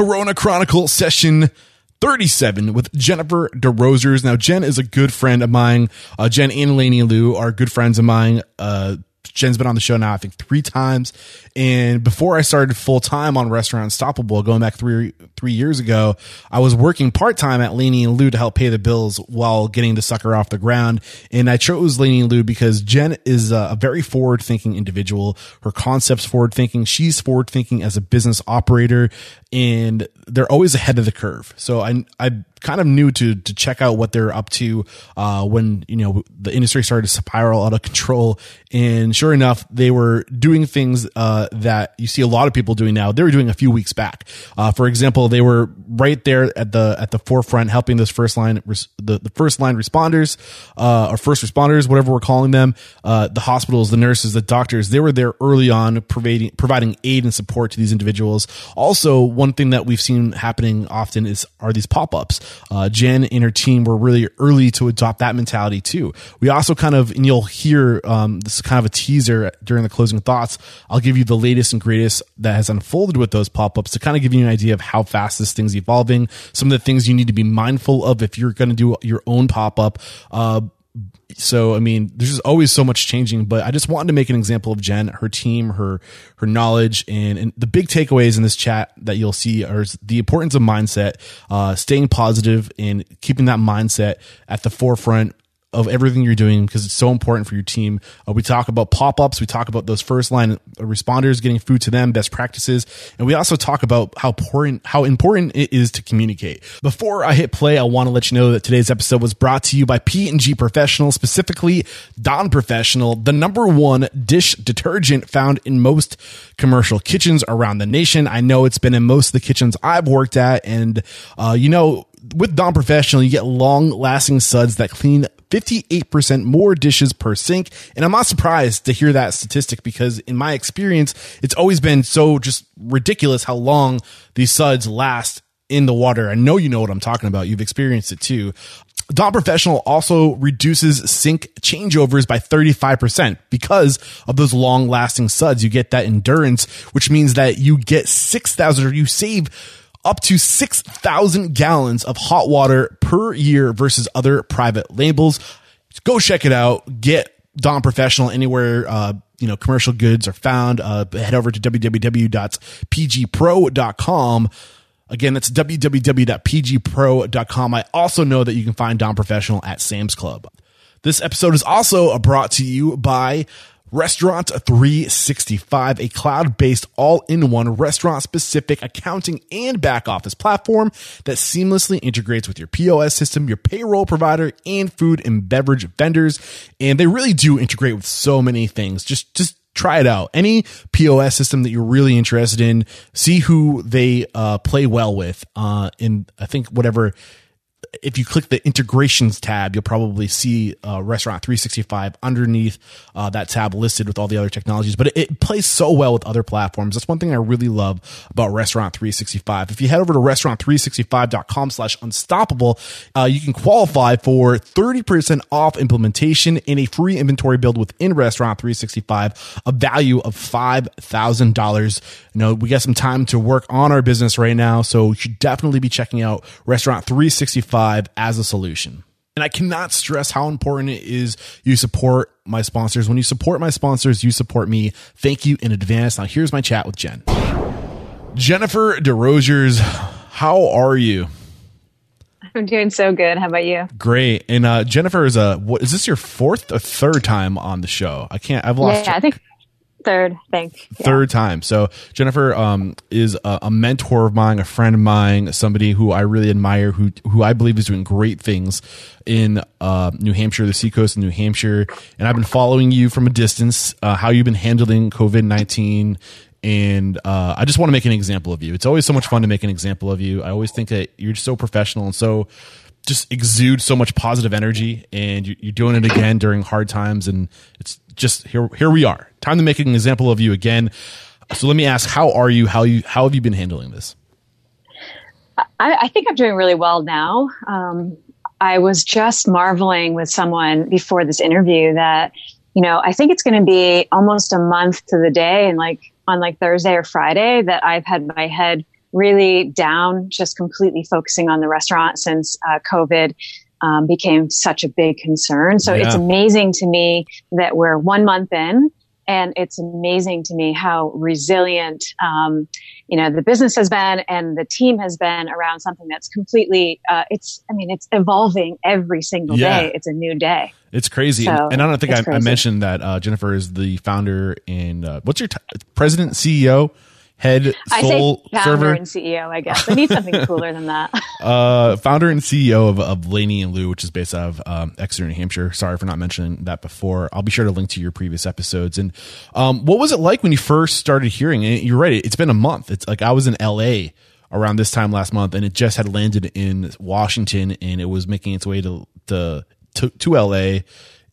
Corona Chronicle session 37 with Jennifer Desrosiers. Now, Jen is a good friend of mine. Uh, Jen and Laney Lou are good friends of mine. Uh, Jen's been on the show now, I think three times. And before I started full time on Restaurant Unstoppable, going back three three years ago, I was working part time at Laney and Lou to help pay the bills while getting the sucker off the ground. And I chose Laney and Lou because Jen is a very forward thinking individual. Her concepts forward thinking. She's forward thinking as a business operator, and they're always ahead of the curve. So I I kind of knew to to check out what they're up to uh, when you know the industry started to spiral out of control. And sure enough, they were doing things. Uh, that you see a lot of people doing now. They were doing a few weeks back. Uh, for example, they were right there at the at the forefront, helping those first line the, the first line responders uh, or first responders, whatever we're calling them, uh, the hospitals, the nurses, the doctors. They were there early on, providing providing aid and support to these individuals. Also, one thing that we've seen happening often is are these pop ups. Uh, Jen and her team were really early to adopt that mentality too. We also kind of, and you'll hear um, this is kind of a teaser during the closing thoughts. I'll give you the latest and greatest that has unfolded with those pop ups to kind of give you an idea of how fast this thing's evolving, some of the things you need to be mindful of if you're going to do your own pop up. Uh, so I mean, there's just always so much changing, but I just wanted to make an example of Jen, her team, her her knowledge, and, and the big takeaways in this chat that you'll see are the importance of mindset, uh, staying positive, and keeping that mindset at the forefront of everything you're doing because it's so important for your team. Uh, we talk about pop ups. We talk about those first line responders getting food to them, best practices, and we also talk about how important how important it is to communicate. Before I hit play, I want to let you know that today's episode was brought to you by P and G Professional, specifically Dawn Professional, the number one dish detergent found in most commercial kitchens around the nation. I know it's been in most of the kitchens I've worked at, and uh, you know with Dawn Professional, you get long lasting suds that clean 58% more dishes per sink. And I'm not surprised to hear that statistic because in my experience, it's always been so just ridiculous how long these suds last in the water. I know you know what I'm talking about. You've experienced it too. Dawn Professional also reduces sink changeovers by 35% because of those long lasting suds. You get that endurance, which means that you get 6,000 or you save up to 6,000 gallons of hot water per year versus other private labels. Go check it out. Get Dawn Professional anywhere, uh, you know, commercial goods are found. Uh, head over to www.pgpro.com. Again, that's www.pgpro.com. I also know that you can find Dawn Professional at Sam's Club. This episode is also brought to you by Restaurant 365, a cloud based all in one restaurant specific accounting and back office platform that seamlessly integrates with your POS system, your payroll provider, and food and beverage vendors. And they really do integrate with so many things. Just, just try it out. Any POS system that you're really interested in, see who they uh, play well with. Uh, in I think whatever if you click the integrations tab, you'll probably see uh, Restaurant 365 underneath uh, that tab listed with all the other technologies. But it, it, plays so well with other platforms. That's one thing I really love about Restaurant 365. If you head over to restaurant365.com slash unstoppable, uh, you can qualify for 30% off implementation and a free inventory build within Restaurant 365, a value of $5,000. You know, we got some time to work on our business right now, so you should definitely be checking out Restaurant 365 as a solution. And I cannot stress how important it is you support my sponsors. When you support my sponsors, you support me. Thank you in advance. Now, here's my chat with Jen. Jennifer Desrosiers, how are you? I'm doing so good. How about you? Great. And uh, Jennifer is a what is this your fourth or third time on the show? I can't. I've lost. Yeah, I think third. Thank yeah. third time. So Jennifer um, is a, a, mentor of mine, a friend of mine, somebody who I really admire, who who I believe is doing great things in uh, New Hampshire, the seacoast of New Hampshire. And I've been following you from a distance. Uh, how you've been handling COVID nineteen. And uh, I just want to make an example of you. It's always so much fun to make an example of you. I always think that you're so professional and so just exude so much positive energy and you're doing it again during hard times and it's just here here we are. Time to make an example of you again. So let me ask how are you? How you how have you been handling this? I, I think i'm doing really well now. Um, i was just marveling with someone before this interview that you know i think it's going to be almost a month to the day and like on like thursday or friday that i've had my head really down, just completely focusing on the restaurant since uh, COVID um, became such a big concern. So yeah. it's amazing to me that we're one month in and it's amazing to me how resilient, um, you know, the business has been and the team has been around something that's completely, uh, it's, I mean, it's evolving every single yeah. day. It's a new day. It's crazy. So, and, and, I don't think I, I, mentioned that, uh, Jennifer is the founder and, uh, what's your t- president, CEO? Head soul I say founder server and CEO. I guess I need something cooler than that. uh, founder and CEO of, of Laney and Lou, which is based out of um, Exeter, New Hampshire. Sorry for not mentioning that before. I'll be sure to link to your previous episodes. And um, what was it like when you first started hearing? And you're right. It's been a month. It's like I was in LA around this time last month, and it just had landed in Washington, and it was making its way to to to, to LA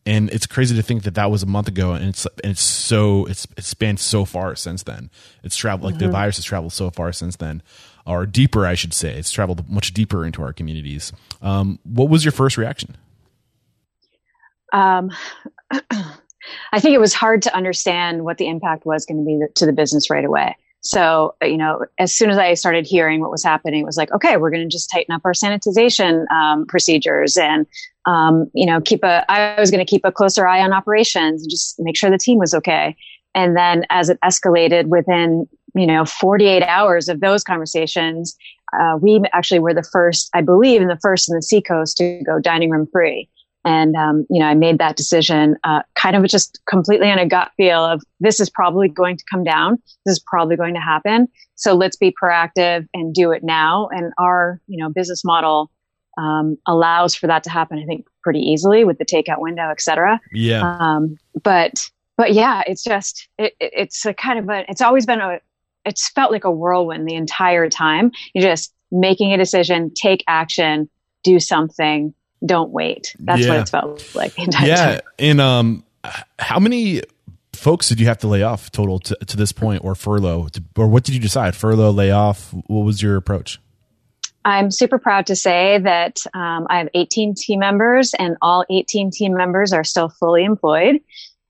and it's crazy to think that that was a month ago and it's and it's so it's it's spanned so far since then. It's traveled like mm-hmm. the virus has traveled so far since then or deeper i should say. It's traveled much deeper into our communities. Um, what was your first reaction? Um, i think it was hard to understand what the impact was going to be to the business right away so, you know, as soon as I started hearing what was happening, it was like, okay, we're going to just tighten up our sanitization um, procedures and, um, you know, keep a, I was going to keep a closer eye on operations and just make sure the team was okay. And then as it escalated within, you know, 48 hours of those conversations, uh, we actually were the first, I believe, in the first in the Seacoast to go dining room free. And, um, you know, I made that decision uh, kind of just completely on a gut feel of this is probably going to come down. This is probably going to happen. So let's be proactive and do it now. And our, you know, business model um, allows for that to happen, I think, pretty easily with the takeout window, et cetera. Yeah. Um, but, but yeah, it's just, it, it's a kind of a, it's always been a, it's felt like a whirlwind the entire time. You're just making a decision, take action, do something don't wait. That's yeah. what it's felt like the entire yeah. time. And um, how many folks did you have to lay off total to, to this point or furlough? Or what did you decide? Furlough, layoff? What was your approach? I'm super proud to say that um, I have 18 team members, and all 18 team members are still fully employed.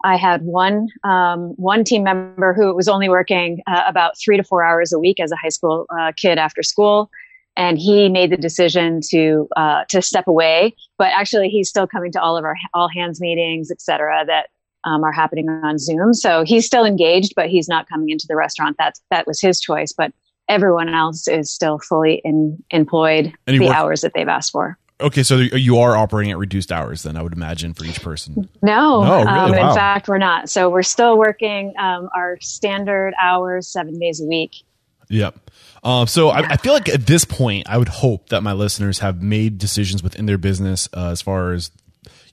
I had one um, one team member who was only working uh, about three to four hours a week as a high school uh, kid after school and he made the decision to uh, to step away. But actually, he's still coming to all of our all hands meetings, et cetera, that um, are happening on Zoom. So he's still engaged, but he's not coming into the restaurant. That's that was his choice. But everyone else is still fully in, employed the work- hours that they've asked for. Okay, so you are operating at reduced hours, then I would imagine for each person. No, no really? um, wow. in fact, we're not. So we're still working um, our standard hours, seven days a week. Yep. Um, so I, I, feel like at this point, I would hope that my listeners have made decisions within their business uh, as far as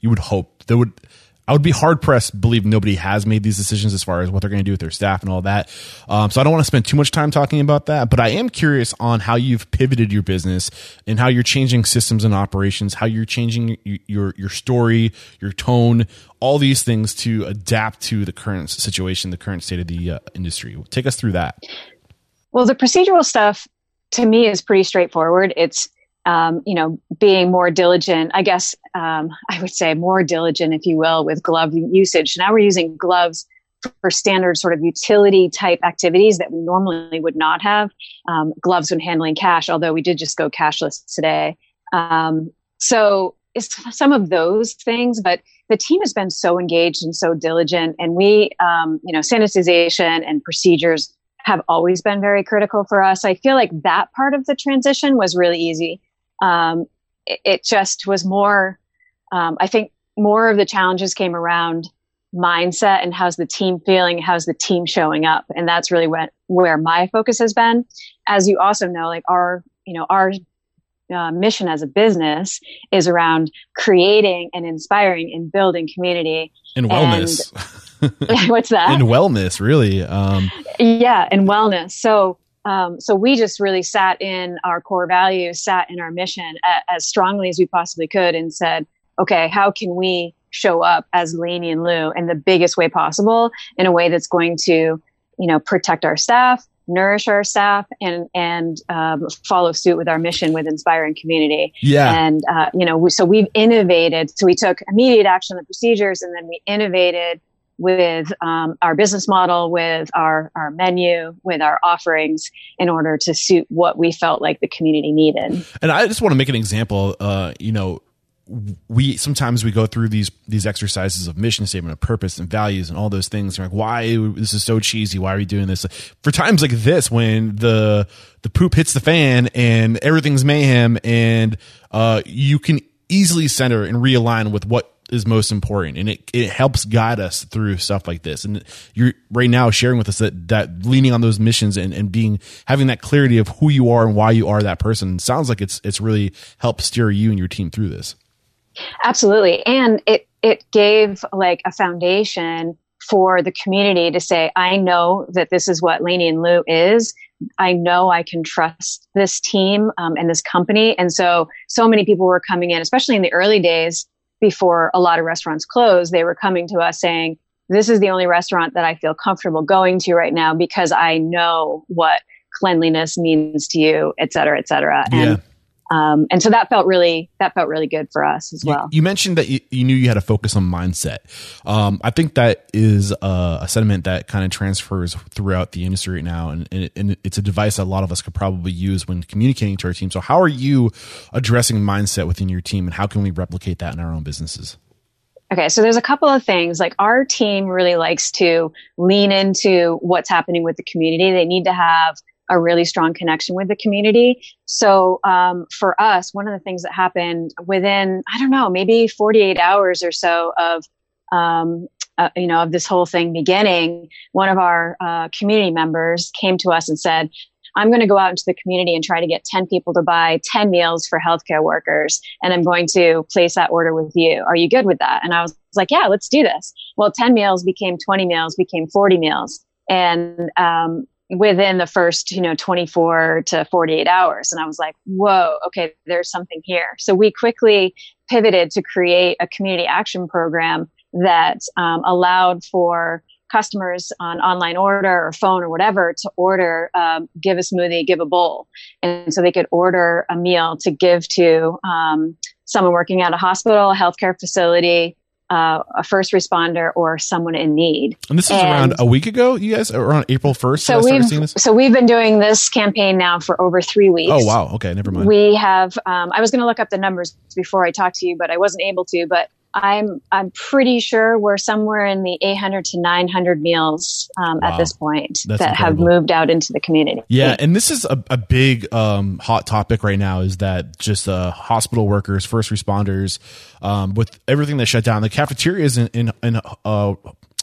you would hope. There would, I would be hard pressed believe nobody has made these decisions as far as what they're going to do with their staff and all that. Um, so I don't want to spend too much time talking about that, but I am curious on how you've pivoted your business and how you're changing systems and operations, how you're changing your your story, your tone, all these things to adapt to the current situation, the current state of the uh, industry. Take us through that. Well, the procedural stuff to me is pretty straightforward. It's um, you know, being more diligent, I guess um, I would say more diligent, if you will, with glove usage. Now we're using gloves for standard sort of utility type activities that we normally would not have. Um, gloves when handling cash, although we did just go cashless today. Um, so it's some of those things, but the team has been so engaged and so diligent, and we, um, you know, sanitization and procedures have always been very critical for us. I feel like that part of the transition was really easy. Um, it, it, just was more, um, I think more of the challenges came around mindset and how's the team feeling, how's the team showing up. And that's really what, where my focus has been. As you also know, like our, you know, our uh, mission as a business is around creating and inspiring and building community and wellness. And What's that? In wellness, really. Um, yeah, in wellness. So, um, so we just really sat in our core values, sat in our mission a, as strongly as we possibly could, and said, okay, how can we show up as Laney and Lou in the biggest way possible, in a way that's going to, you know, protect our staff, nourish our staff and and um, follow suit with our mission with inspiring community. Yeah. And uh, you know, we, so we've innovated. So we took immediate action on the procedures, and then we innovated with um, our business model, with our, our menu, with our offerings in order to suit what we felt like the community needed. And I just want to make an example. Uh, you know, we sometimes we go through these these exercises of mission statement of purpose and values and all those things like why this is so cheesy why are we doing this for times like this when the the poop hits the fan and everything's mayhem and uh you can easily center and realign with what is most important and it, it helps guide us through stuff like this. And you're right now sharing with us that that leaning on those missions and, and being having that clarity of who you are and why you are that person sounds like it's it's really helped steer you and your team through this. Absolutely. And it it gave like a foundation for the community to say i know that this is what Laney and Lou is. I know I can trust this team um, and this company. And so, so many people were coming in, especially in the early days before a lot of restaurants closed. They were coming to us saying, this is the only restaurant that I feel comfortable going to right now because I know what cleanliness means to you, et cetera, et cetera. And yeah. Um, and so that felt really that felt really good for us as well. You, you mentioned that you, you, knew you had to focus on mindset. Um, I think that is a, a sentiment that kind of transfers throughout the industry right now, and, and, and, it's a device that a lot of us could probably use when communicating to our team. So, how are you addressing mindset within your team, and how can we replicate that in our own businesses? Okay, so there's a couple of things. Like our team really likes to lean into what's happening with the community. They need to have a really strong connection with the community. So um, for us, one of the things that happened within I don't know maybe 48 hours or so of um, uh, you know of this whole thing beginning, one of our uh, community members came to us and said. I'm going to go out into the community and try to get 10 people to buy 10 meals for healthcare workers. And I'm going to place that order with you. Are you good with that? And I was like, yeah, let's do this. Well, 10 meals became 20 meals, became 40 meals. And um, within the first, you know, 24 to 48 hours. And I was like, whoa, okay, there's something here. So we quickly pivoted to create a community action program that um, allowed for customers on online order or phone or whatever to order um, give a smoothie give a bowl and so they could order a meal to give to um, someone working at a hospital a healthcare facility uh, a first responder or someone in need. And this is and around a week ago, you guys, around April 1st. So we've, so we've been doing this campaign now for over three weeks. Oh, wow. Okay. Never mind. We have, um, I was going to look up the numbers before I talked to you, but I wasn't able to, but I'm I'm pretty sure we're somewhere in the 800 to 900 meals um, wow. at this point That's that incredible. have moved out into the community. Yeah, and this is a, a big um, hot topic right now. Is that just uh, hospital workers, first responders, um, with everything that shut down, the cafeterias in, in, in uh,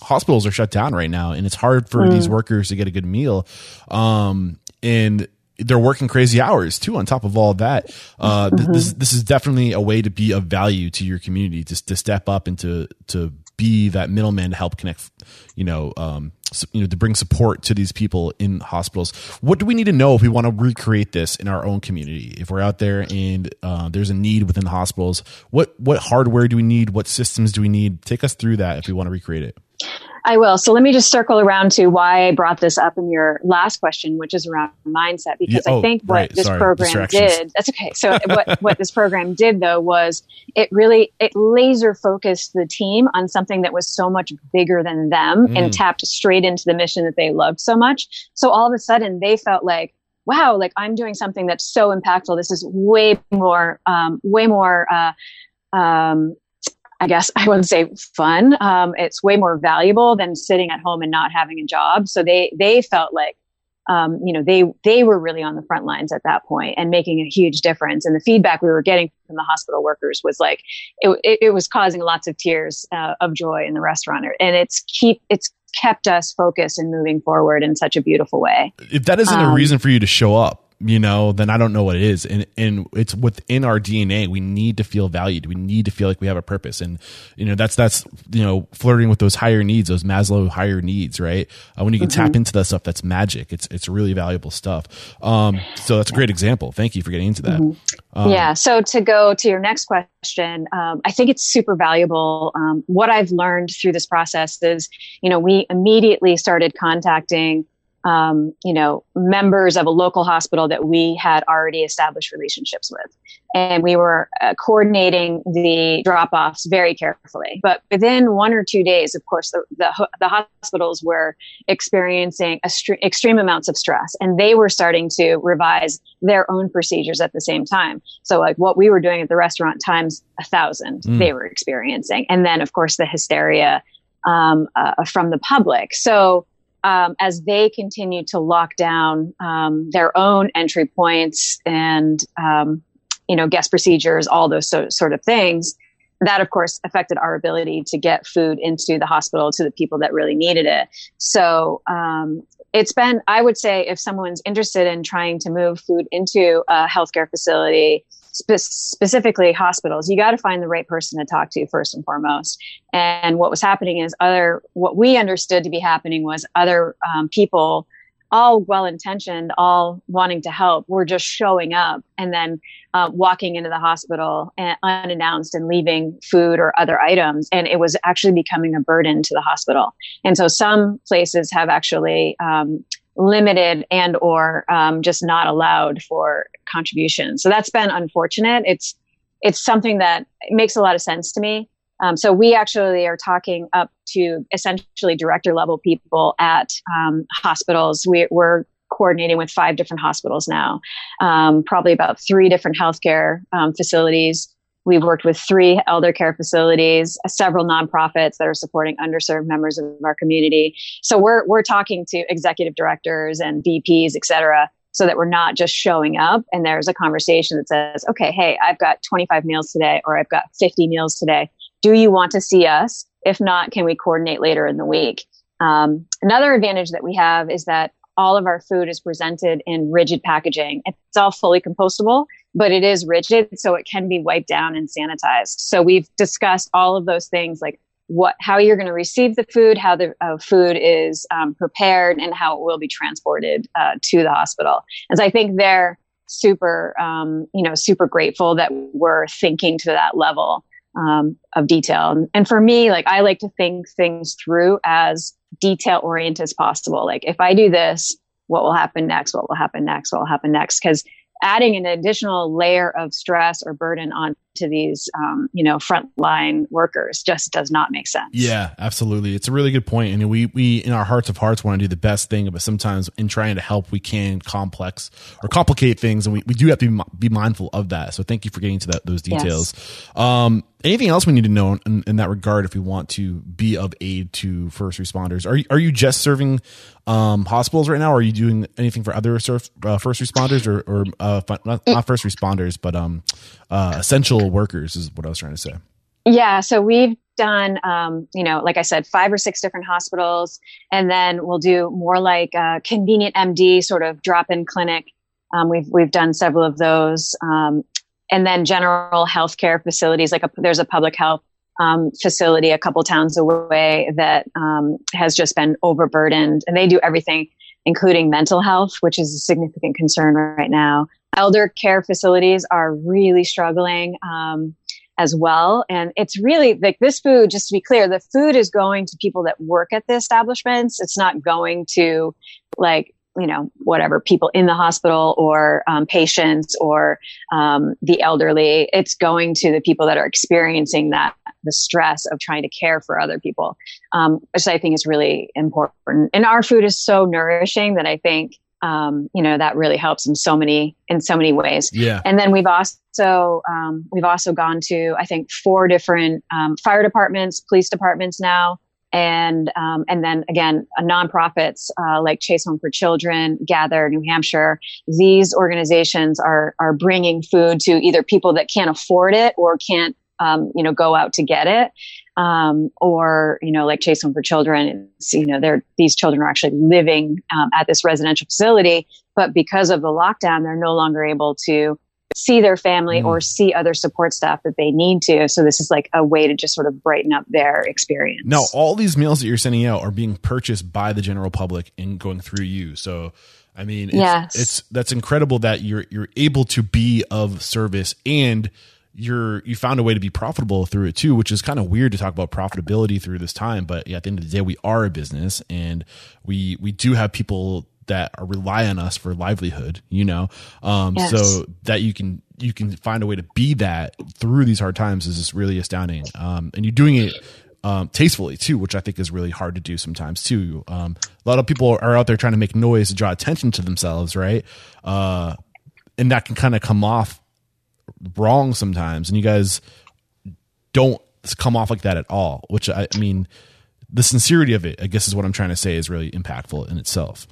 hospitals are shut down right now, and it's hard for mm. these workers to get a good meal. Um, and they're working crazy hours too on top of all of that. Uh, mm-hmm. this this is definitely a way to be of value to your community just to step up and to to be that middleman to help connect you know um, you know to bring support to these people in hospitals. What do we need to know if we want to recreate this in our own community? If we're out there and uh, there's a need within the hospitals what what hardware do we need? What systems do we need? Take us through that if we want to recreate it I will. So let me just circle around to why I brought this up in your last question, which is around mindset, because yeah, oh, I think what right, this sorry, program did, that's okay. So what, what this program did though was it really, it laser focused the team on something that was so much bigger than them mm. and tapped straight into the mission that they loved so much. So all of a sudden they felt like, wow, like I'm doing something that's so impactful. This is way more, um, way more, uh, um, I guess I wouldn't say fun. Um, it's way more valuable than sitting at home and not having a job. So they they felt like um, you know they they were really on the front lines at that point and making a huge difference. And the feedback we were getting from the hospital workers was like it it, it was causing lots of tears uh, of joy in the restaurant. And it's keep it's kept us focused and moving forward in such a beautiful way. If that isn't um, a reason for you to show up, you know, then I don't know what it is. And and it's within our DNA. We need to feel valued. We need to feel like we have a purpose. And you know, that's that's you know, flirting with those higher needs, those Maslow higher needs, right? Uh, when you can mm-hmm. tap into that stuff, that's magic. It's it's really valuable stuff. Um, so that's a great example. Thank you for getting into that. Mm-hmm. Um, yeah. So to go to your next question, um, I think it's super valuable. Um, what I've learned through this process is, you know, we immediately started contacting um, you know, members of a local hospital that we had already established relationships with. And we were uh, coordinating the drop offs very carefully. But within one or two days, of course, the, the, the hospitals were experiencing extreme amounts of stress and they were starting to revise their own procedures at the same time. So, like what we were doing at the restaurant times a thousand, mm. they were experiencing. And then, of course, the hysteria um, uh, from the public. So, um, as they continue to lock down um, their own entry points and um, you know guest procedures, all those so, sort of things, that of course affected our ability to get food into the hospital to the people that really needed it. So um, it's been, I would say, if someone's interested in trying to move food into a healthcare facility spe- specifically hospitals, you got to find the right person to talk to first and foremost. And what was happening is other, what we understood to be happening was other um, people, all well intentioned, all wanting to help, were just showing up and then uh, walking into the hospital and, unannounced and leaving food or other items. And it was actually becoming a burden to the hospital. And so some places have actually um, limited and or um, just not allowed for contributions. So that's been unfortunate. It's it's something that makes a lot of sense to me. Um, so we actually are talking up to essentially director level people at um, hospitals. We, are coordinating with five different hospitals now, um, probably about three different healthcare um, facilities We've worked with three elder care facilities, several nonprofits that are supporting underserved members of our community. So we're we're talking to executive directors and VPs, et cetera, so that we're not just showing up and there's a conversation that says, okay, hey, I've got 25 meals today or I've got 50 meals today. Do you want to see us? If not, can we coordinate later in the week? Um, another advantage that we have is that all of our food is presented in rigid packaging. It's all fully compostable, but it is rigid, so it can be wiped down and sanitized. So we've discussed all of those things like what, how you're going to receive the food, how the uh, food is um, prepared, and how it will be transported uh, to the hospital. And so I think they're super, um, you know, super grateful that we're thinking to that level um, of detail. And for me, like I like to think things through as detail oriented as possible. Like if I do this, what will happen next? What will happen next? What will happen next? Because adding an additional layer of stress or burden onto these, um, you know, frontline workers just does not make sense. Yeah, absolutely. It's a really good point. And we, we, in our hearts of hearts, want to do the best thing, but sometimes in trying to help, we can complex or complicate things. And we, we do have to be, be mindful of that. So thank you for getting to that, those details. Yes. Um, anything else we need to know in, in, that regard if we want to be of aid to first responders? Are you, are you just serving um, hospitals right now? Or are you doing anything for other surf, uh, first responders or, or uh, not, not, first responders, but um, uh, essential workers is what I was trying to say. Yeah, so we've done, um, you know, like I said, five or six different hospitals, and then we'll do more like a ConvenientMD sort of drop-in clinic. Um, we've we've done several of those, um, and then general healthcare facilities. Like a, there's a public health um, facility a couple towns away that um, has just been overburdened, and they do everything, including mental health, which is a significant concern right now. Elder care facilities are really struggling um, as well, and it's really like this food. Just to be clear, the food is going to people that work at the establishments. It's not going to like you know, whatever people in the hospital or um, patients or um, the elderly. It's going to the people that are experiencing that the stress of trying to care for other people, um, which I think is really important. And our food is so nourishing that I think um, you know that really helps in so many in so many ways. Yeah. And then we've also um, we've also gone to I think four different um, fire departments, police departments now and um, and then again uh, nonprofits uh, like Chase Home for Children, Gather New Hampshire. These organizations are are bringing food to either people that can't afford it or can't um, you know go out to get it, um, or you know like Chase Home for Children. it's, you know they're these children are actually living um, at this residential facility, but because of the lockdown, they're no longer able to see their family mm. or see other support staff that they need to. So this is like a way to just sort of brighten up their experience. Now, all these meals that you're sending out are being purchased by the general public and going through you. So, I mean, it's, yes. it's that's incredible that you're you're able to be of service and you're you found a way to be profitable through it too, which is kind of weird to talk about profitability through this time. But yeah, at the end of the day, we are a business and we we do have people that rely on us for livelihood you know um Yes. so that you can you can find a way to be that through these hard times is just really astounding um and you're doing it um, tastefully too, which I think is really hard to do sometimes too. Um, a lot of people are out there trying to make noise to draw attention to themselves, right? Uh, and that can kind of come off wrong sometimes. And you guys don't come off like that at all, which I, mean, the sincerity of it, I guess, is what I'm trying to say is really impactful in itself.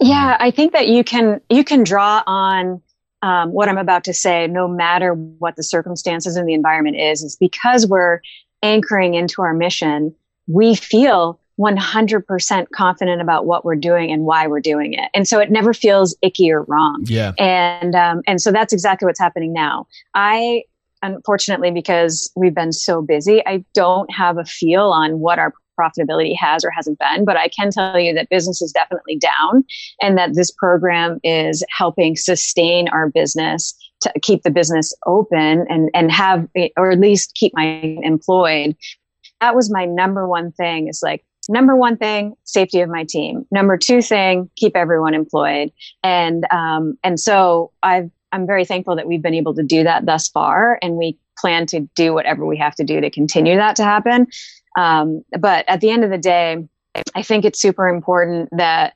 Yeah, I think that you can you can draw on um, what I'm about to say, no matter what the circumstances and the environment is, is because we're anchoring into our mission. We feel 100% confident about what we're doing and why we're doing it, and so it never feels icky or wrong. Yeah. And um, and so that's exactly what's happening now. I unfortunately because we've been so busy, I don't have a feel on what our profitability has or hasn't been, but I can tell you that business is definitely down and that this program is helping sustain our business to keep the business open and, and have, or at least keep my employed. That was my number one thing is like, number one thing, safety of my team. Number two thing, keep everyone employed. And, um, and so I've, I'm very thankful that we've been able to do that thus far. And we plan to do whatever we have to do to continue that to happen. Um, but at the end of the day, I think it's super important that,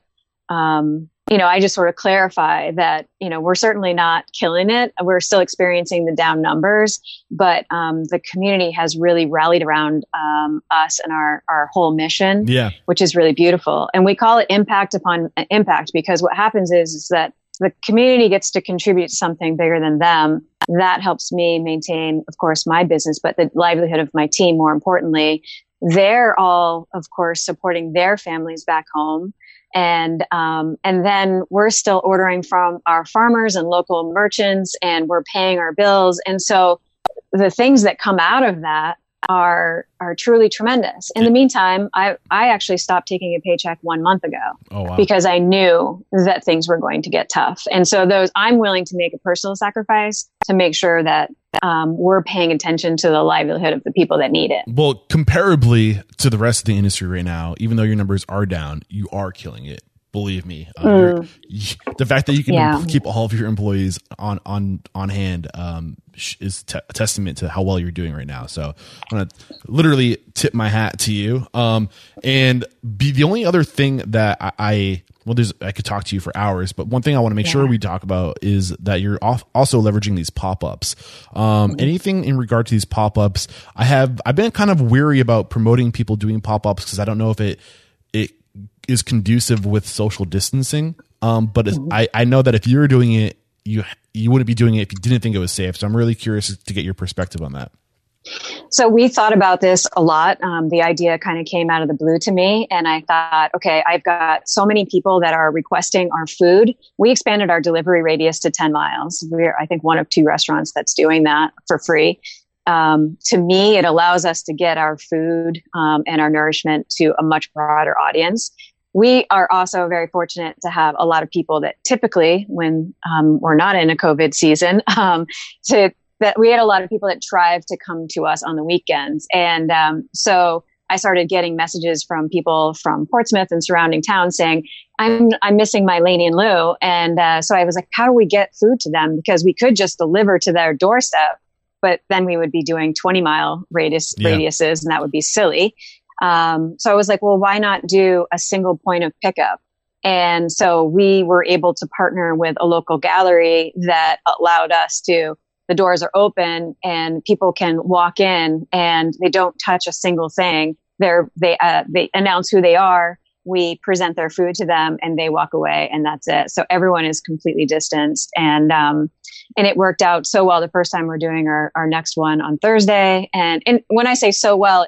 um, you know, I just sort of clarify that, you know, we're certainly not killing it. We're still experiencing the down numbers, but um, the community has really rallied around um, us and our, our whole mission, Yeah. which is really beautiful. And we call it impact upon uh, impact because what happens is, is that the community gets to contribute something bigger than them. That helps me maintain, of course, my business, but the livelihood of my team, more importantly. They're all, of course, supporting their families back home. And, um, and then we're still ordering from our farmers and local merchants and we're paying our bills. And so the things that come out of that are are truly tremendous. In the meantime, I I actually stopped taking a paycheck one month ago Oh wow. because I knew that things were going to get tough. And so those I'm willing to make a personal sacrifice to make sure that um, we're paying attention to the livelihood of the people that need it. Well, comparably to the rest of the industry right now, even though your numbers are down, you are killing it. Believe me, uh, you're- the fact that you can Yeah. keep all of your employees on on on hand um, is te- a testament to how well you're doing right now. So I'm gonna literally tip my hat to you. Um, and be the only other thing that I, I well, there's I could talk to you for hours, but one thing I want to make sure we talk about is that you're off, also leveraging these pop ups. Um, anything in regard to these pop ups, I have I've been kind of weary about promoting people doing pop ups because I don't know if it it is conducive with social distancing. Um, but it's, I I know that if you're doing it, you you wouldn't be doing it if you didn't think it was safe. So I'm really curious to get your perspective on that. So we thought about this a lot. Um, the idea kind of came out of the blue to me, and I thought, okay, I've got so many people that are requesting our food. We expanded our delivery radius to 10 miles. We're, I think, one of two restaurants that's doing that for free. Um, to me, it allows us to get our food um, and our nourishment to a much broader audience. We are also very fortunate to have a lot of people that typically, when um, we're not in a COVID season, um, to that we had a lot of people that tried to come to us on the weekends. And um, so I started getting messages from people from Portsmouth and surrounding towns saying, I'm, I'm missing my Laney and Lou. And uh, so I was like, how do we get food to them? Because we could just deliver to their doorstep, but then we would be doing 20 mile radius Yeah. radiuses and that would be silly. Um, so I was like, well, why not do a single point of pickup? And so we were able to partner with a local gallery that allowed us to the doors are open and people can walk in and they don't touch a single thing. They're, they, uh, they announce who they are. We present their food to them and they walk away and that's it. So everyone is completely distanced and, um, and it worked out so well the first time we're doing our, our next one on Thursday. And, and when I say so well,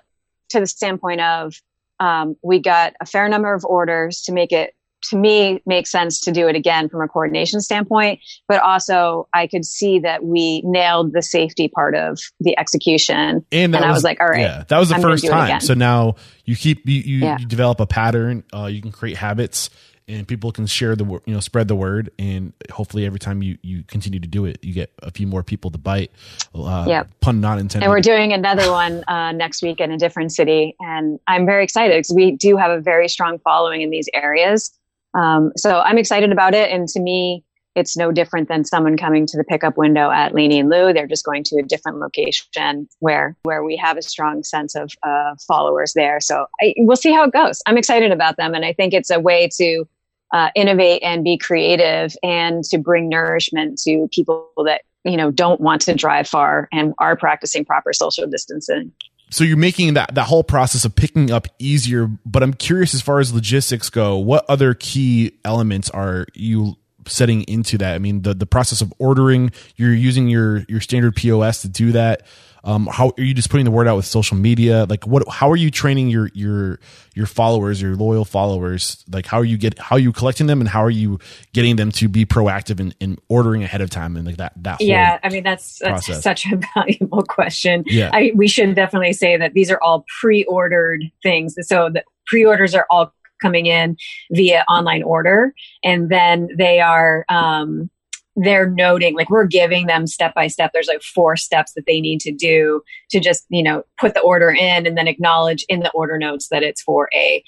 to the standpoint of, um, we got a fair number of orders to make it to me makes sense to do it again from a coordination standpoint but also i could see that we nailed the safety part of the execution And, that And I was like, all right, yeah, that was the I'm first time. So now you keep you you, Yeah. you develop a pattern. Uh, you can create habits, and people can share the you know spread the word, and hopefully every time you you continue to do it, you get a few more people to bite. Uh, Yep. Pun not intended. and we're doing another one uh, next week in a different city and i'm very excited because we do have a very strong following in these areas Um, so I'm excited about it. And to me, it's no different than someone coming to the pickup window at Laney and Lou. They're just going to a different location where where we have a strong sense of uh, followers there. So I, we'll see how it goes. I'm excited about them, and I think it's a way to uh, innovate and be creative and to bring nourishment to people that you know don't want to drive far and are practicing proper social distancing so you're making that that whole process of picking up easier but i'm curious as far as logistics go what other key elements are you setting into that? I mean, the the process of ordering, you're using your your standard POS to do that. Um, how are you just putting the word out with social media? Like, what? How are you training your your your followers, your loyal followers? Like, how are you get how are you collecting them, and how are you getting them to be proactive in, in ordering ahead of time and like that that. yeah, I mean that's that's such a valuable question. Yeah, I, we should definitely say that these are all pre-ordered things. So the pre-orders are all coming in via online order. And then they are um, they're noting like we're giving them step by step. There's like four steps that they need to do to just you know put the order in and then acknowledge in the order notes that it's for a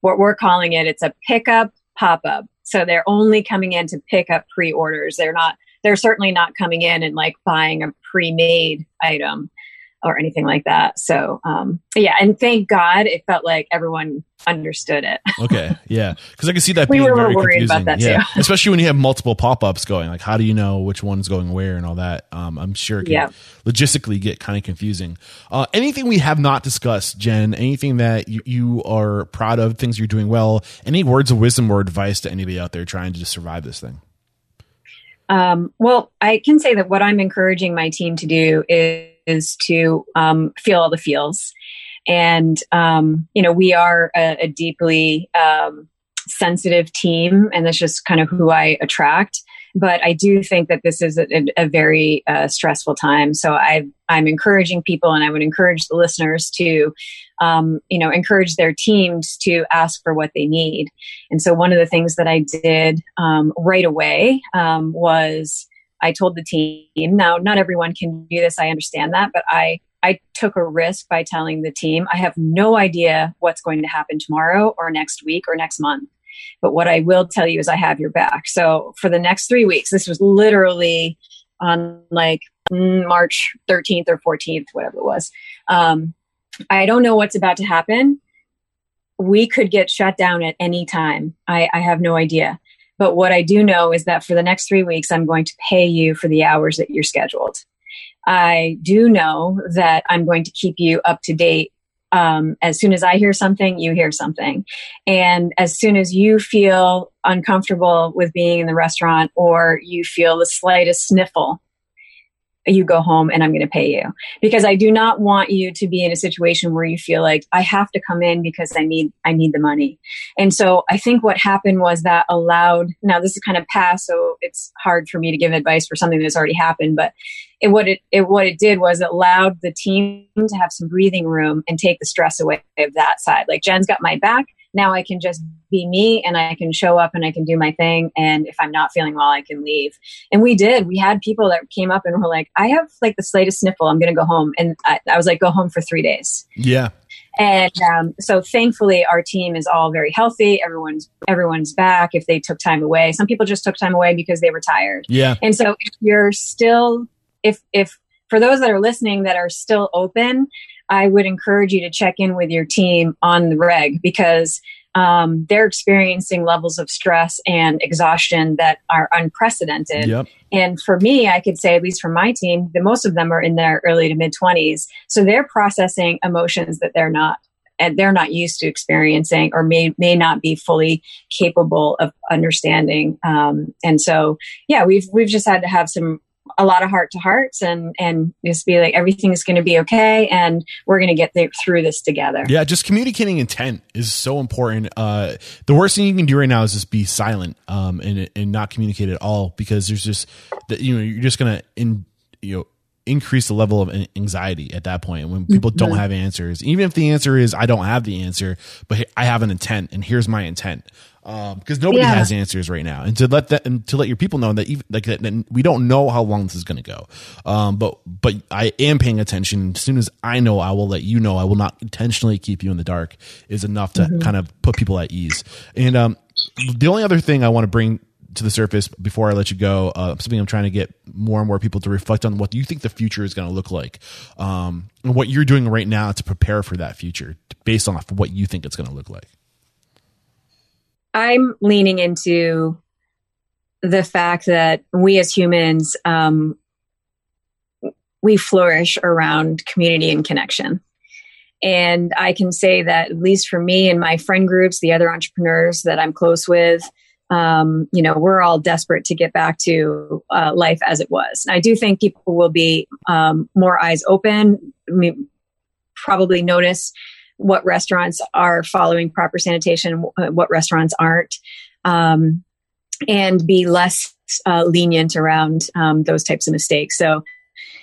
what we're calling it it's a pickup pop-up. So they're only coming in to pick up pre-orders. They're not they're certainly not coming in and like buying a pre-made item or anything like that. So, um, yeah, and thank God it felt like everyone understood it. okay, yeah, because I can see that we being very confusing. yeah, especially when you have multiple pop ups going. Like, how do you know which one's going where and all that? Um, I'm sure it can yeah. logistically get kind of confusing. Uh, anything we have not discussed, Jen? Anything that you, you are proud of? Things you're doing well? Any words of wisdom or advice to anybody out there trying to just survive this thing? Um, well, I can say that what I'm encouraging my team to do is is to um, feel all the feels. And, um, you know, we are a, a deeply um, sensitive team, and that's just kind of who I attract. But I do think that this is a, a very uh, stressful time. So I, I'm encouraging people, and I would encourage the listeners to, um, you know, encourage their teams to ask for what they need. And so one of the things that I did um, right away um, was I told the team, now not everyone can do this. I understand that, but I, I took a risk by telling the team, I have no idea what's going to happen tomorrow or next week or next month. But what I will tell you is I have your back. So for the next three weeks, this was literally on like March 13th or 14th, whatever it was. Um, I don't know what's about to happen. We could get shut down at any time. I, I have no idea. But what I do know is that for the next three weeks, I'm going to pay you for the hours that you're scheduled. I do know that I'm going to keep you up to date. Um, as soon as I hear something, you hear something. And as soon as you feel uncomfortable with being in the restaurant or you feel the slightest sniffle you go home and I'm going to pay you. Because I do not want you to be in a situation where you feel like I have to come in because I need, I need the money. And so I think what happened was that allowed, now this is kind of past, so it's hard for me to give advice for something that's already happened, but it, what it, it, what it did was it allowed the team to have some breathing room and take the stress away of that side. Like Jen's got my back now I can just be me and I can show up and I can do my thing. And if I'm not feeling well, I can leave. And we did. We had people that came up and were like, I have like the slightest sniffle. I'm going to go home. And I, I, was like, go home for three days. Yeah. And um, so thankfully our team is all very healthy. Everyone's, everyone's back if they took time away. Some people just took time away because they were tired. Yeah. And so if you're still, if, if, for those that are listening that are still open, I would encourage you to check in with your team on the reg because um, they're experiencing levels of stress and exhaustion that are unprecedented. Yep. And for me, I could say, at least for my team, that most of them are in their early to mid 20s. So they're processing emotions that they're not and they're not used to experiencing or may may not be fully capable of understanding. Um, and so, yeah, we've we've just had to have some a lot of heart to hearts and and just be like everything's going to be okay and we're going to get through this together yeah just communicating intent is so important uh the worst thing you can do right now is just be silent um and and not communicate at all because there's just that you know you're just going to in you know increase the level of anxiety at that point when people don't Mm-hmm. have answers. Even if the answer is I don't have the answer, but I have an intent, and here's my intent. Because nobody Yeah. has answers right now, and to let that and to let your people know that even like that, we don't know how long this is going to go. Um, but but I am paying attention. As soon as I know, I will let you know. I will not intentionally keep you in the dark. Is enough to kind of put people at ease. And um, the only other thing I want to bring to the surface before I let you go, uh, something I'm trying to get more and more people to reflect on what you think the future is going to look like, um, and what you're doing right now to prepare for that future, based on what you think it's going to look like. I'm leaning into the fact that we as humans, um, we flourish around community and connection. And I can say that, at least for me and my friend groups, the other entrepreneurs that I'm close with, um, you know, we're all desperate to get back to uh, life as it was. And I do think people will be um, more eyes open, probably notice what restaurants are following proper sanitation, what restaurants aren't, um, and be less uh, lenient around um, those types of mistakes. So,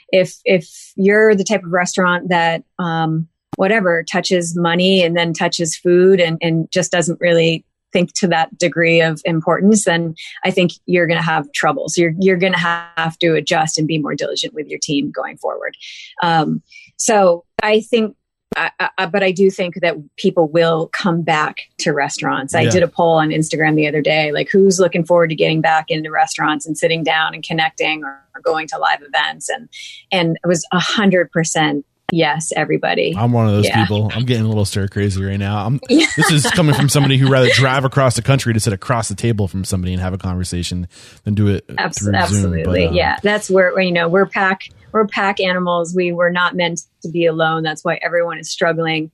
if if you're the type of restaurant that um, whatever touches money and then touches food and, and just doesn't really think to that degree of importance, then I think you're going to have trouble. So you're you're going to have to adjust and be more diligent with your team going forward. Um, so I think I, I, but I do think that people will come back to restaurants. I Yeah. did a poll on Instagram the other day, like who's looking forward to getting back into restaurants and sitting down and connecting or, or going to live events, and and it was a hundred percent yes, everybody. I'm one of those Yeah. people. I'm getting a little stir crazy right now. I'm, Yeah. this is coming from somebody who rather drive across the country to sit across the table from somebody and have a conversation than do it Abs- through absolutely, Zoom. But, uh, yeah. That's where you know we're pack we're pack animals. We were not meant to be alone. That's why everyone is struggling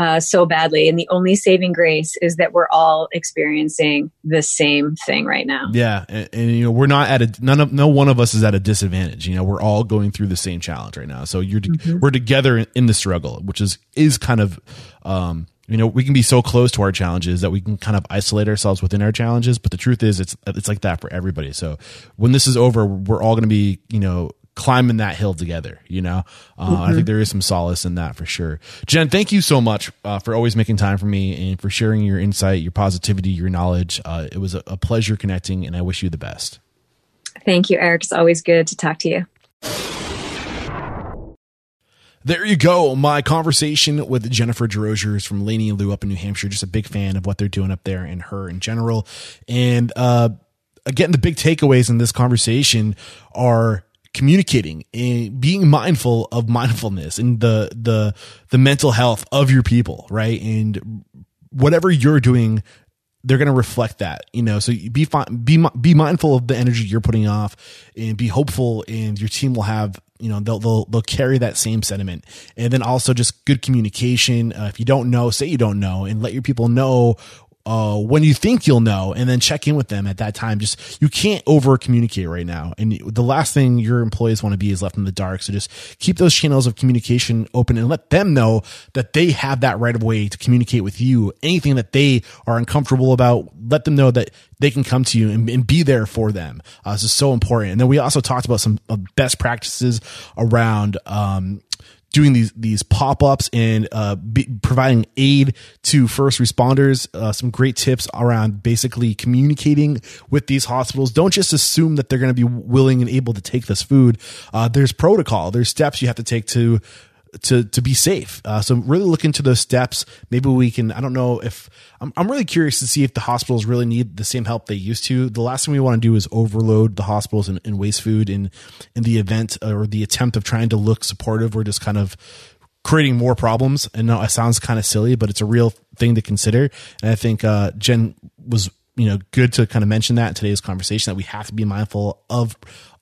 uh, so badly. And the only saving grace is that we're all experiencing the same thing right now. Yeah, and, and you know we're not at a none of no one of us is at a disadvantage. You know we're all going through the same challenge right now. So you're we're together in, in the struggle, which is is kind of um you know we can be so close to our challenges that we can kind of isolate ourselves within our challenges. But the truth is it's it's like that for everybody. So when this is over, we're all going to be you know climbing that hill together you know uh, i think there is some solace in that for sure jen thank you so much uh, for always making time for me and for sharing your insight your positivity your knowledge uh, it was a, a pleasure connecting and i wish you the best Thank you, Eric. It's always good to talk to you. There you go. My conversation with Jennifer Desrosiers from Laney and Lou up in New Hampshire. Just a big fan of what they're doing up there and her in general. And uh, again, the big takeaways in this conversation are communicating and being mindful of mindfulness and the the the mental health of your people, right? And whatever you're doing they're going to reflect that, you know. So be be be mindful of the energy you're putting off, and be hopeful, and your team will have, you know, they'll they'll they'll carry that same sentiment, and then also just good communication. Uh, if you don't know, say you don't know, and let your people know. Uh, when you think you'll know, and then check in with them at that time. Just you can't over communicate right now, and the last thing your employees want to be is left in the dark. So just keep those channels of communication open and let them know that they have that right of way to communicate with you. Anything that they are uncomfortable about, let them know that they can come to you and, and be there for them. Uh, this is so important. And then we also talked about some uh, best practices around, um, doing these these pop ups and uh, be, providing aid to first responders. Uh, some great tips around basically communicating with these hospitals. Don't just assume that they're going to be willing and able to take this food. Uh, there's protocol. There's steps you have to take to to to be safe. Uh, so really look into those steps. Maybe we can. I don't know if I'm. I'm really curious to see if the hospitals really need the same help they used to. The last thing we want to do is overload the hospitals and, and waste food in in the event or the attempt of trying to look supportive. We're just kind of creating more problems. And no, it sounds kind of silly, but it's a real thing to consider. And I think uh, Jen was you know good to kind of mention that in today's conversation that we have to be mindful of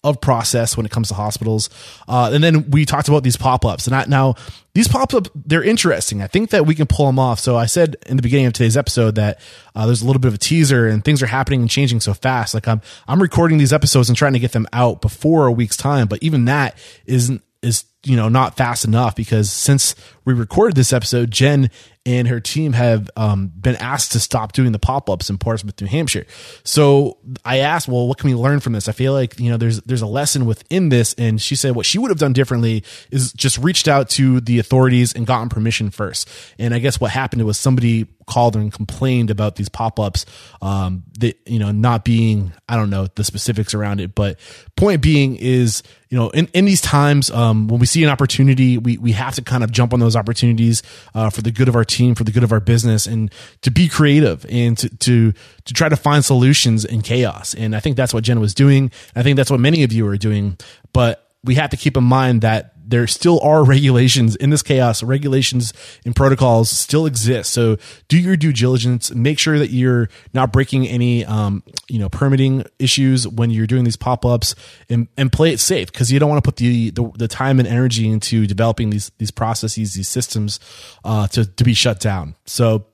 of process when it comes to hospitals. Uh, and then we talked about these pop ups. And I, now these pop ups, they're interesting. I think that we can pull them off. So I said in the beginning of today's episode that uh, there's a little bit of a teaser and things are happening and changing so fast. Like I'm, I'm recording these episodes and trying to get them out before a week's time. But even that isn't, is you know not fast enough because since we recorded this episode, Jen and her team have um, been asked to stop doing the pop ups in Portsmouth, New Hampshire. So I asked, well, what can we learn from this? I feel like you know there's there's a lesson within this, and she said what she would have done differently is just reached out to the authorities and gotten permission first. And I guess what happened was somebody called and complained about these pop-ups um that you know not being i don't know the specifics around it but point being is you know in, in these times um when we see an opportunity we we have to kind of jump on those opportunities uh, for the good of our team for the good of our business and to be creative and to to to try to find solutions in chaos. And i think that's what jen was doing. I think that's what many of you are doing. But we have to keep in mind that there still are regulations in this chaos. Regulations and protocols still exist. So do your due diligence. Make sure that you're not breaking any, um, you know, permitting issues when you're doing these pop ups, and, and play it safe because you don't want to put the, the, the time and energy into developing these these processes, these systems, uh, to to be shut down. So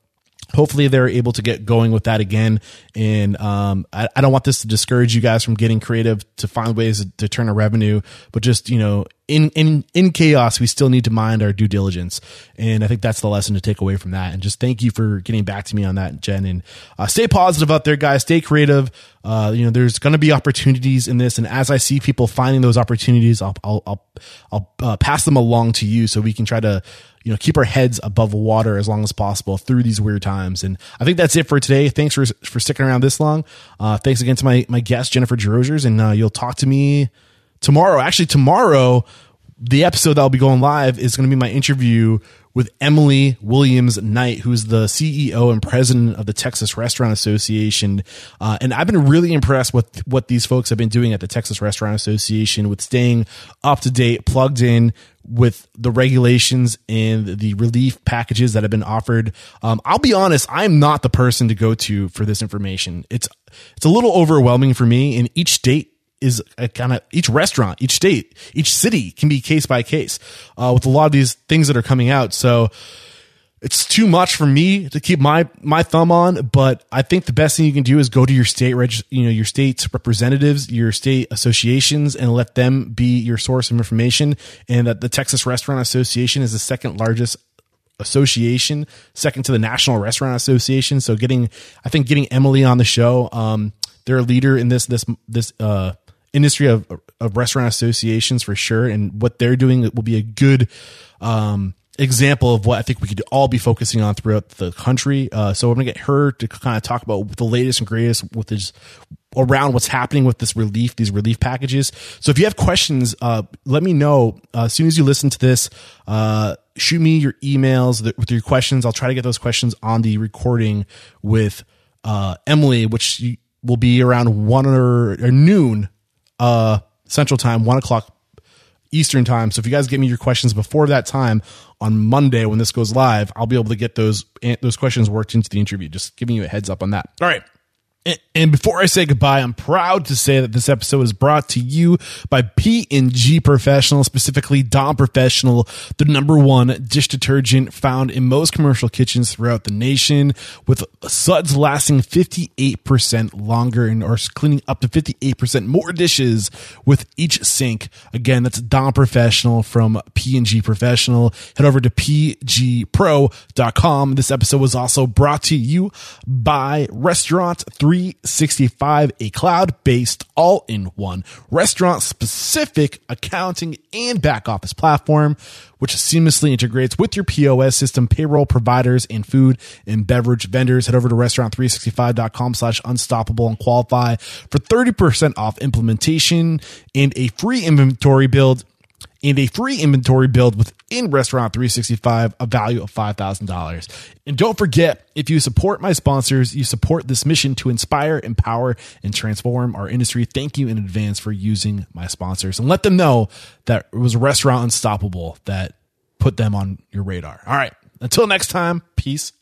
hopefully they're able to get going with that again. And um, I, I, don't want this to discourage you guys from getting creative to find ways to turn a revenue, but just you know, in in in chaos, we still need to mind our due diligence. And I think that's the lesson to take away from that. And just thank you for getting back to me on that, Jen. And uh, stay positive out there, guys. Stay creative. Uh, you know, there's going to be opportunities in this, and as I see people finding those opportunities, I'll I'll I'll, I'll uh, pass them along to you so we can try to you know, keep our heads above water as long as possible through these weird times. And I think that's it for today. Thanks for, for sticking around this long. Uh, thanks again to my, my guest, Jennifer Desrosiers, and uh, you'll talk to me tomorrow. Actually, tomorrow, the episode that'll be going live is going to be my interview with Emily Williams Knight, who's the CEO and president of the Texas Restaurant Association. Uh, and I've been really impressed with what these folks have been doing at the Texas Restaurant Association with staying up to date, plugged in with the regulations and the relief packages that have been offered. Um, I'll be honest, I'm not the person to go to for this information. It's, it's a little overwhelming for me in each state is a kind of each restaurant, each state, each city can be case by case uh, with a lot of these things that are coming out. So it's too much for me to keep my my thumb on. But I think the best thing you can do is go to your state reg, you know, your state's representatives, your state associations, and let them be your source of information. And that the Texas Restaurant Association is the second largest association, second to the National Restaurant Association. So getting, I think getting Emily on the show, um, they're leader in this this this uh industry of, of restaurant associations for sure. And what they're doing will be a good, um, example of what I think we could all be focusing on throughout the country. Uh, so I'm gonna get her to kind of talk about the latest and greatest with this around what's happening with this relief, these relief packages. So if you have questions, uh, let me know uh, as soon as you listen to this. Uh, shoot me your emails with your questions. I'll try to get those questions on the recording with uh, Emily, which will be around one or, or noon uh, Central Time, one o'clock Eastern Time. So if you guys get me your questions before that time on Monday when this goes live, I'll be able to get those those questions worked into the interview. Just giving you a heads up on that. All right. And before I say goodbye, I'm proud to say that this episode is brought to you by P&G Professional, specifically Dawn Professional, the number one dish detergent found in most commercial kitchens throughout the nation, with suds lasting 58% longer and or cleaning up to 58% more dishes with each sink. Again, that's Dawn Professional from P&G Professional. Head over to pgpro.com. This episode was also brought to you by Restaurant 3 365, a cloud based all in one restaurant specific accounting and back office platform, which seamlessly integrates with your POS system, payroll providers, and food and beverage vendors. Head over to restaurant365.com slash unstoppable and qualify for 30% off implementation and a free inventory build and a free inventory build within Restaurant 365, a value of $5,000. And don't forget, if you support my sponsors, you support this mission to inspire, empower, and transform our industry. Thank you in advance for using my sponsors and let them know that it was Restaurant Unstoppable that put them on your radar. All right. Until next time, peace.